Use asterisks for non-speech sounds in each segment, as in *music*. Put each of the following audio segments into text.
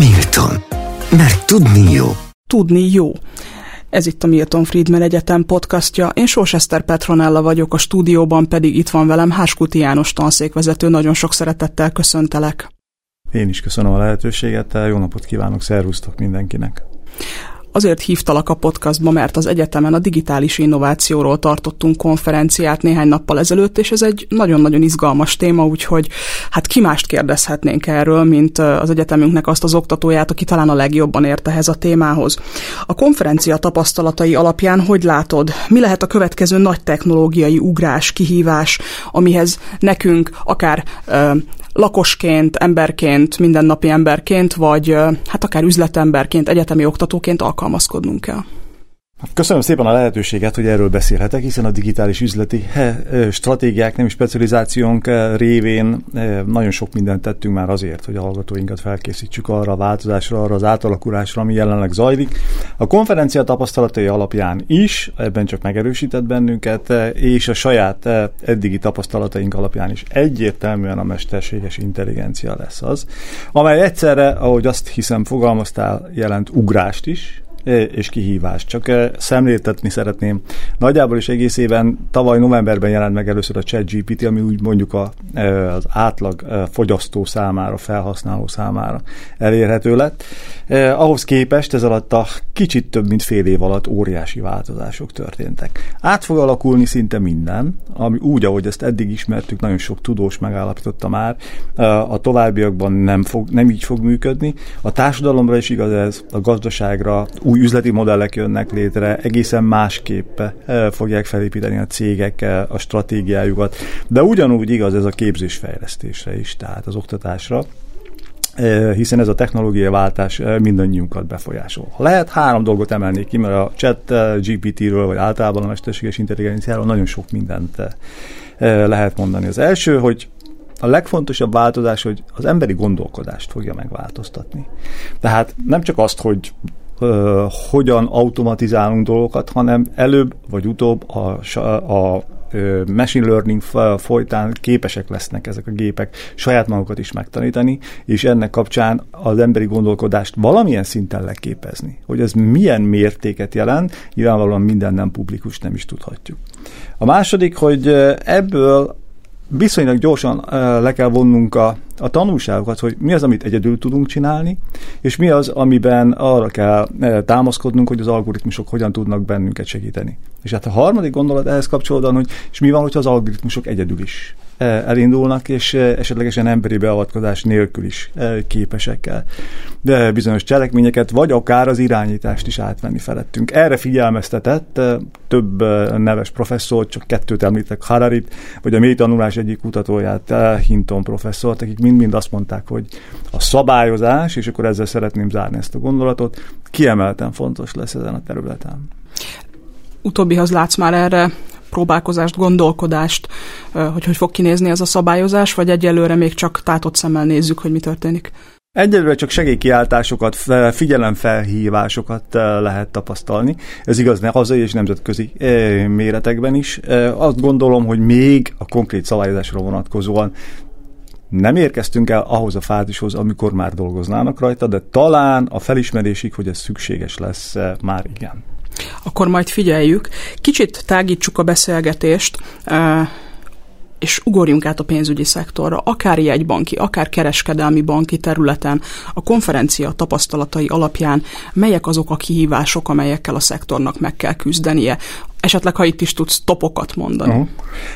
Milton. Mert tudni jó. Tudni jó. Ez itt a Milton Friedman Egyetem podcastja. Én Sósester Petronella vagyok, a stúdióban pedig itt van velem Háskuti János tanszékvezető. Nagyon sok szeretettel köszöntelek. Én is köszönöm a lehetőséget, jó napot kívánok, szervusztok mindenkinek! Azért hívtalak a podcastba, mert az egyetemen a digitális innovációról tartottunk konferenciát néhány nappal ezelőtt, és ez egy nagyon-nagyon izgalmas téma, úgyhogy hát ki mást kérdezhetnénk erről, mint az egyetemünknek azt az oktatóját, aki talán a legjobban ért ehhez a témához. A konferencia tapasztalatai alapján hogy látod, mi lehet a következő nagy technológiai ugrás, kihívás, amihez nekünk akár lakosként, emberként, mindennapi emberként, vagy hát akár üzletemberként, egyetemi oktatóként alkalmazkodnunk kell. Köszönöm szépen a lehetőséget, hogy erről beszélhetek, hiszen a digitális üzleti stratégiák, nem specializációnk révén nagyon sok mindent tettünk már azért, hogy a hallgatóinkat felkészítsük arra a változásra, arra az átalakulásra, ami jelenleg zajlik. A konferencia tapasztalatai alapján is, ebben csak megerősített bennünket, és a saját eddigi tapasztalataink alapján is egyértelműen a mesterséges intelligencia lesz az, amely egyszerre, ahogy azt hiszem fogalmaztál, jelent ugrást is, és kihívás. Csak szemléltetni szeretném. Nagyjából is egész éven, tavaly novemberben jelent meg először a ChatGPT, ami úgy mondjuk a, az átlag fogyasztó számára, felhasználó számára elérhető lett. Ahhoz képest ez alatt a kicsit több mint fél év alatt óriási változások történtek. Át fog alakulni szinte minden, ami úgy, ahogy ezt eddig ismertük, nagyon sok tudós megállapította már, a továbbiakban nem, fog, nem így fog működni. A társadalomra is igaz ez, a gazdaságra, új üzleti modellek jönnek létre, egészen másképp eh, fogják felépíteni a cégek eh, a stratégiájukat, de ugyanúgy igaz ez a képzésfejlesztésre is, tehát az oktatásra eh, hiszen ez a technológiai váltás mindannyiunkat befolyásol. Lehet, három dolgot emelnék ki, mert a chat GPT-ről, vagy általában a mesterséges intelligenciáról nagyon sok mindent lehet mondani. Az első, hogy a legfontosabb változás, hogy az emberi gondolkodást fogja megváltoztatni. Tehát nem csak azt, hogy hogyan automatizálunk dolgokat, hanem előbb vagy utóbb a, a machine learning folytán képesek lesznek ezek a gépek saját magukat is megtanítani, és ennek kapcsán az emberi gondolkodást valamilyen szinten leképezni. Hogy ez milyen mértéket jelent, nyilvánvalóan minden nem publikus, nem is tudhatjuk. A második, hogy ebből viszonylag gyorsan le kell vonnunk a, a tanulságokat, hogy mi az, amit egyedül tudunk csinálni, és mi az, amiben arra kell támaszkodnunk, hogy az algoritmusok hogyan tudnak bennünket segíteni. És hát a harmadik gondolat ehhez kapcsolódóan, hogy és mi van, hogyha az algoritmusok egyedül is elindulnak, és esetlegesen emberi beavatkozás nélkül is képesek de bizonyos cselekményeket, vagy akár az irányítást is átvenni felettünk. Erre figyelmeztetett több neves professzor, csak kettőt említek, Hararit, vagy a mély tanulás egyik kutatóját, Hinton professzort, akik mind-mind azt mondták, hogy a szabályozás, és akkor ezzel szeretném zárni ezt a gondolatot, kiemelten fontos lesz ezen a területen. Utóbbihoz látsz már erre próbálkozást, gondolkodást, hogy hogy fog kinézni ez a szabályozás, vagy egyelőre még csak tátott szemmel nézzük, hogy mi történik? Egyelőre csak segélykiáltásokat, figyelemfelhívásokat lehet tapasztalni. Ez igaz ne hazai és nemzetközi méretekben is. Azt gondolom, hogy még a konkrét szabályozásra vonatkozóan nem érkeztünk el ahhoz a fázishoz, amikor már dolgoznának rajta, de talán a felismerésig, hogy ez szükséges lesz, már igen. Akkor majd figyeljük. Kicsit tágítsuk a beszélgetést és ugorjunk át a pénzügyi szektorra, akár jegybanki, akár kereskedelmi banki területen, a konferencia tapasztalatai alapján melyek azok a kihívások, amelyekkel a szektornak meg kell küzdenie esetleg, ha itt is tudsz topokat mondani. Uh-huh.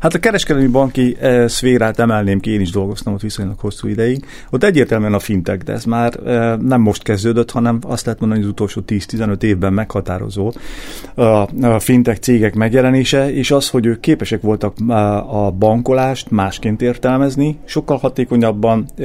Hát a kereskedelmi banki e, szférát emelném ki, én is dolgoztam ott viszonylag hosszú ideig. Ott egyértelműen a fintech, de ez már e, nem most kezdődött, hanem azt lehet mondani, hogy az utolsó 10-15 évben meghatározó a, a fintech cégek megjelenése, és az, hogy ők képesek voltak a bankolást másként értelmezni, sokkal hatékonyabban, e,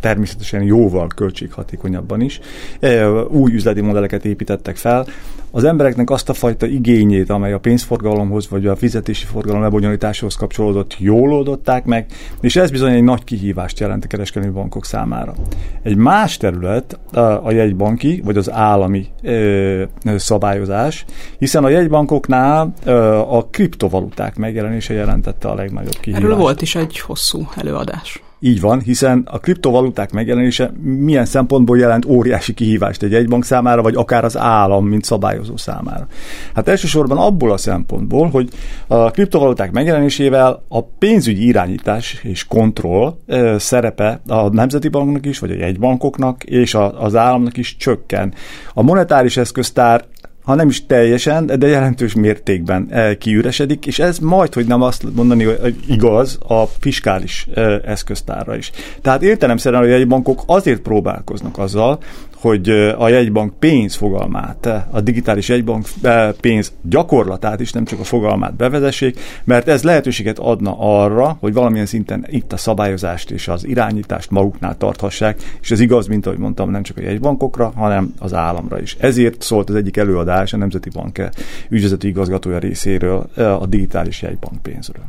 természetesen jóval költséghatékonyabban is. E, új üzleti modelleket építettek fel. Az embereknek azt a fajta igényét, amely a pénzforgalomhoz vagy a fizetési forgalom lebonyolításhoz kapcsolódott, jól oldották meg, és ez bizony egy nagy kihívást jelent a kereskedelmi bankok számára. Egy más terület a jegybanki, vagy az állami ö, szabályozás, hiszen a jegybankoknál ö, a kriptovaluták megjelenése jelentette a legnagyobb kihívást. Erről volt is egy hosszú előadás. Így van, hiszen a kriptovaluták megjelenése milyen szempontból jelent óriási kihívást egy egybank számára, vagy akár az állam, mint szabályozó számára. Hát elsősorban abból a szempontból, hogy a kriptovaluták megjelenésével a pénzügyi irányítás és kontroll szerepe a Nemzeti Banknak is, vagy a jegybankoknak és az államnak is csökken. A monetáris eszköztár ha nem is teljesen, de jelentős mértékben eh, kiüresedik, és ez majd, hogy nem azt mondani, hogy igaz a fiskális eh, eszköztárra is. Tehát értelemszerűen a jegybankok azért próbálkoznak azzal, hogy a jegybank pénz fogalmát, a digitális jegybank pénz gyakorlatát is, nem csak a fogalmát bevezessék, mert ez lehetőséget adna arra, hogy valamilyen szinten itt a szabályozást és az irányítást maguknál tarthassák, és ez igaz, mint ahogy mondtam, nem csak a jegybankokra, hanem az államra is. Ezért szólt az egyik előadás a Nemzeti Bank ügyvezető igazgatója részéről a digitális jegybank pénzről.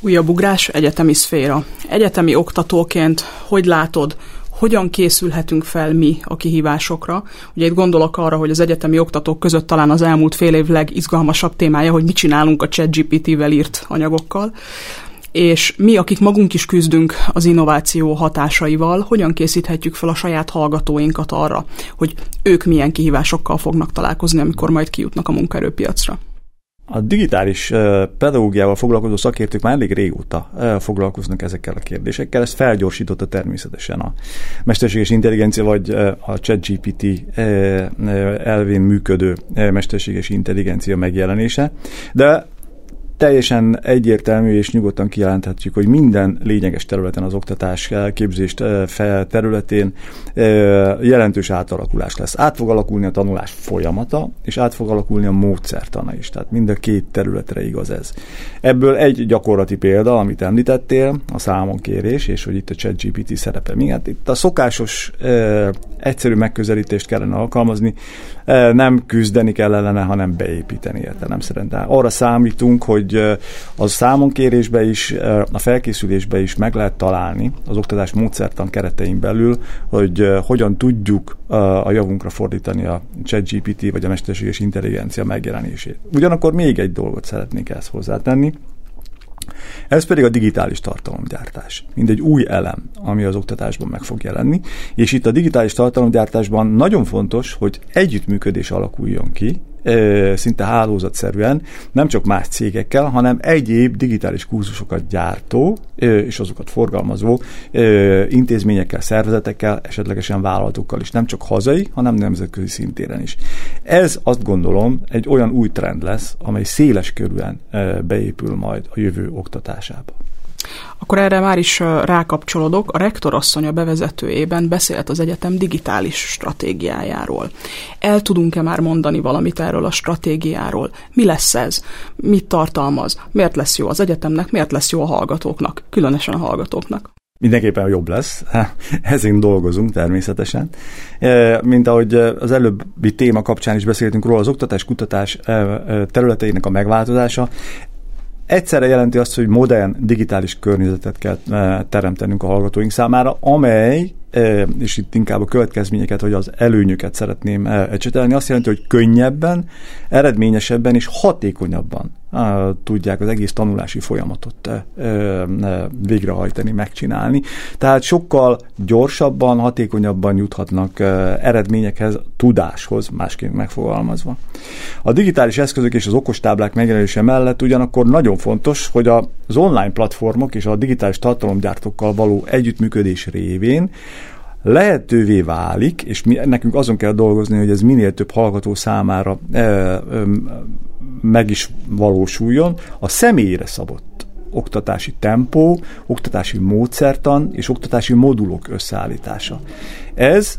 Újabb ugrás, egyetemi szféra. Egyetemi oktatóként hogy látod, hogyan készülhetünk fel mi a kihívásokra. Ugye itt gondolok arra, hogy az egyetemi oktatók között talán az elmúlt fél év legizgalmasabb témája, hogy mit csinálunk a ChatGPT-vel írt anyagokkal és mi, akik magunk is küzdünk az innováció hatásaival, hogyan készíthetjük fel a saját hallgatóinkat arra, hogy ők milyen kihívásokkal fognak találkozni, amikor majd kijutnak a munkaerőpiacra. A digitális pedagógiával foglalkozó szakértők már elég régóta foglalkoznak ezekkel a kérdésekkel. Ezt felgyorsította természetesen a mesterséges intelligencia, vagy a ChatGPT elvén működő mesterséges intelligencia megjelenése. De teljesen egyértelmű és nyugodtan kijelenthetjük, hogy minden lényeges területen az oktatás képzést eh, területén jelentős átalakulás lesz. Át fog alakulni a tanulás folyamata, és át fog alakulni a módszertana is. Tehát mind a két területre igaz ez. Ebből egy gyakorlati példa, amit említettél, a számonkérés, és hogy itt a ChatGPT szerepe mi. Hát itt a szokásos egyszerű megközelítést kellene alkalmazni, nem küzdeni kell ellene, hanem beépíteni értelemszerűen. Arra számítunk, hogy hogy a számonkérésbe is, a felkészülésbe is meg lehet találni az oktatás módszertan keretein belül, hogy hogyan tudjuk a javunkra fordítani a ChatGPT vagy a mesterséges intelligencia megjelenését. Ugyanakkor még egy dolgot szeretnék ezt hozzátenni, ez pedig a digitális tartalomgyártás, mint egy új elem, ami az oktatásban meg fog jelenni, és itt a digitális tartalomgyártásban nagyon fontos, hogy együttműködés alakuljon ki szinte hálózatszerűen, nem csak más cégekkel, hanem egyéb digitális kurzusokat gyártó és azokat forgalmazó intézményekkel, szervezetekkel, esetlegesen vállalatokkal is, nem csak hazai, hanem nemzetközi szintéren is. Ez azt gondolom egy olyan új trend lesz, amely széles körülön beépül majd a jövő oktatásába. Akkor erre már is rákapcsolódok. A rektorasszony a bevezetőjében beszélt az egyetem digitális stratégiájáról. El tudunk-e már mondani valamit erről a stratégiáról? Mi lesz ez? Mit tartalmaz? Miért lesz jó az egyetemnek? Miért lesz jó a hallgatóknak? Különösen a hallgatóknak mindenképpen jobb lesz, *laughs* ezért dolgozunk természetesen. Mint ahogy az előbbi téma kapcsán is beszéltünk róla, az oktatás kutatás területeinek a megváltozása, egyszerre jelenti azt, hogy modern digitális környezetet kell eh, teremtenünk a hallgatóink számára, amely és itt inkább a következményeket, vagy az előnyöket szeretném ecsetelni, azt jelenti, hogy könnyebben, eredményesebben és hatékonyabban tudják az egész tanulási folyamatot végrehajtani, megcsinálni. Tehát sokkal gyorsabban, hatékonyabban juthatnak eredményekhez, tudáshoz, másként megfogalmazva. A digitális eszközök és az okostáblák megjelenése mellett ugyanakkor nagyon fontos, hogy az online platformok és a digitális tartalomgyártókkal való együttműködés révén lehetővé válik, és mi, nekünk azon kell dolgozni, hogy ez minél több hallgató számára e, e, meg is valósuljon, a személyre szabott oktatási tempó, oktatási módszertan és oktatási modulok összeállítása. Ez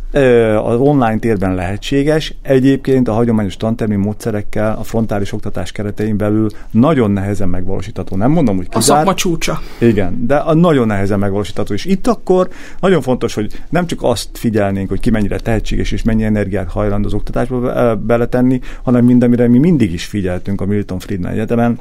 az online térben lehetséges, egyébként a hagyományos tantermi módszerekkel a frontális oktatás keretein belül nagyon nehezen megvalósítható. Nem mondom, hogy kizár. A szakma csúcsa. Igen, de a nagyon nehezen megvalósítható. És itt akkor nagyon fontos, hogy nem csak azt figyelnénk, hogy ki mennyire tehetséges és mennyi energiát hajlandó az oktatásba beletenni, hanem mindamire mi mindig is figyeltünk a Milton Friedman Egyetemen,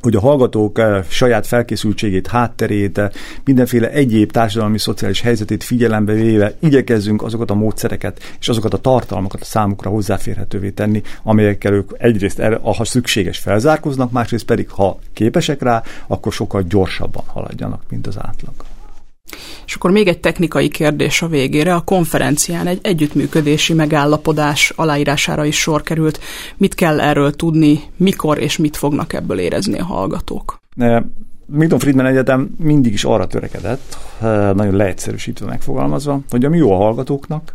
hogy a hallgatók eh, saját felkészültségét, hátterét, eh, mindenféle egyéb társadalmi, szociális helyzetét figyelembe véve igyekezzünk azokat a módszereket és azokat a tartalmakat a számukra hozzáférhetővé tenni, amelyekkel ők egyrészt, ha szükséges, felzárkoznak, másrészt pedig, ha képesek rá, akkor sokkal gyorsabban haladjanak, mint az átlag. És akkor még egy technikai kérdés a végére. A konferencián egy együttműködési megállapodás aláírására is sor került. Mit kell erről tudni, mikor és mit fognak ebből érezni a hallgatók? Milton Friedman Egyetem mindig is arra törekedett, nagyon leegyszerűsítve megfogalmazva, hogy ami jó a hallgatóknak,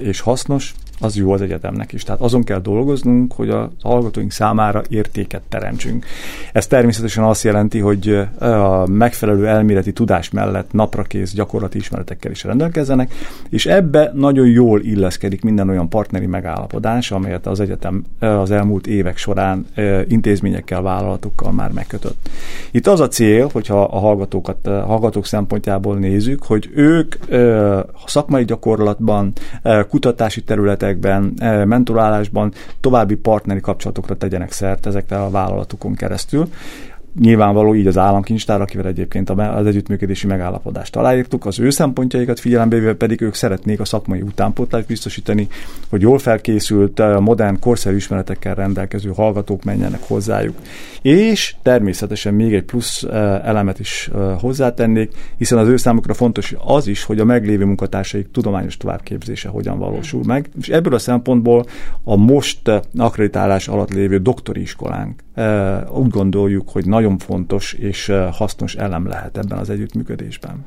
és hasznos, az jó az egyetemnek is. Tehát azon kell dolgoznunk, hogy a hallgatóink számára értéket teremtsünk. Ez természetesen azt jelenti, hogy a megfelelő elméleti tudás mellett naprakész gyakorlati ismeretekkel is rendelkezzenek, és ebbe nagyon jól illeszkedik minden olyan partneri megállapodás, amelyet az egyetem az elmúlt évek során intézményekkel, vállalatokkal már megkötött. Itt az a cél, hogyha a hallgatókat, a hallgatók szempontjából nézzük, hogy ők szakmai gyakorlatban, kutatási területek, projektekben, eh, mentorálásban további partneri kapcsolatokra tegyenek szert ezekkel a vállalatokon keresztül. Nyilvánvaló így az államkincstár, akivel egyébként az együttműködési megállapodást aláírtuk, az ő szempontjaikat figyelembe véve pedig ők szeretnék a szakmai utánpótlást biztosítani, hogy jól felkészült, eh, modern, korszerű ismeretekkel rendelkező hallgatók menjenek hozzájuk. És természetesen még egy plusz eh, elemet is eh, hozzátennék, hiszen az ő számukra fontos az is, hogy a meglévő munkatársaik tudományos továbbképzése hogyan valósul meg. És ebből a szempontból a most akreditálás alatt lévő doktori iskolánk úgy gondoljuk, hogy nagyon nagyon fontos és hasznos elem lehet ebben az együttműködésben.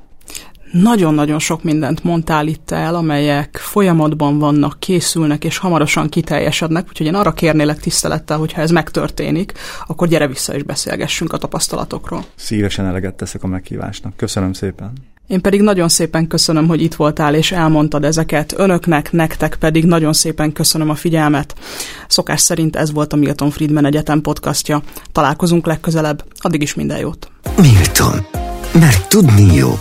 Nagyon-nagyon sok mindent mondtál itt el, amelyek folyamatban vannak, készülnek, és hamarosan kiteljesednek, úgyhogy én arra kérnélek tisztelettel, hogyha ez megtörténik, akkor gyere vissza és beszélgessünk a tapasztalatokról. Szívesen eleget teszek a meghívásnak. Köszönöm szépen. Én pedig nagyon szépen köszönöm, hogy itt voltál és elmondtad ezeket. Önöknek, nektek pedig nagyon szépen köszönöm a figyelmet. Szokás szerint ez volt a Milton Friedman Egyetem podcastja. Találkozunk legközelebb. Addig is minden jót. Milton. Mert tudni jó.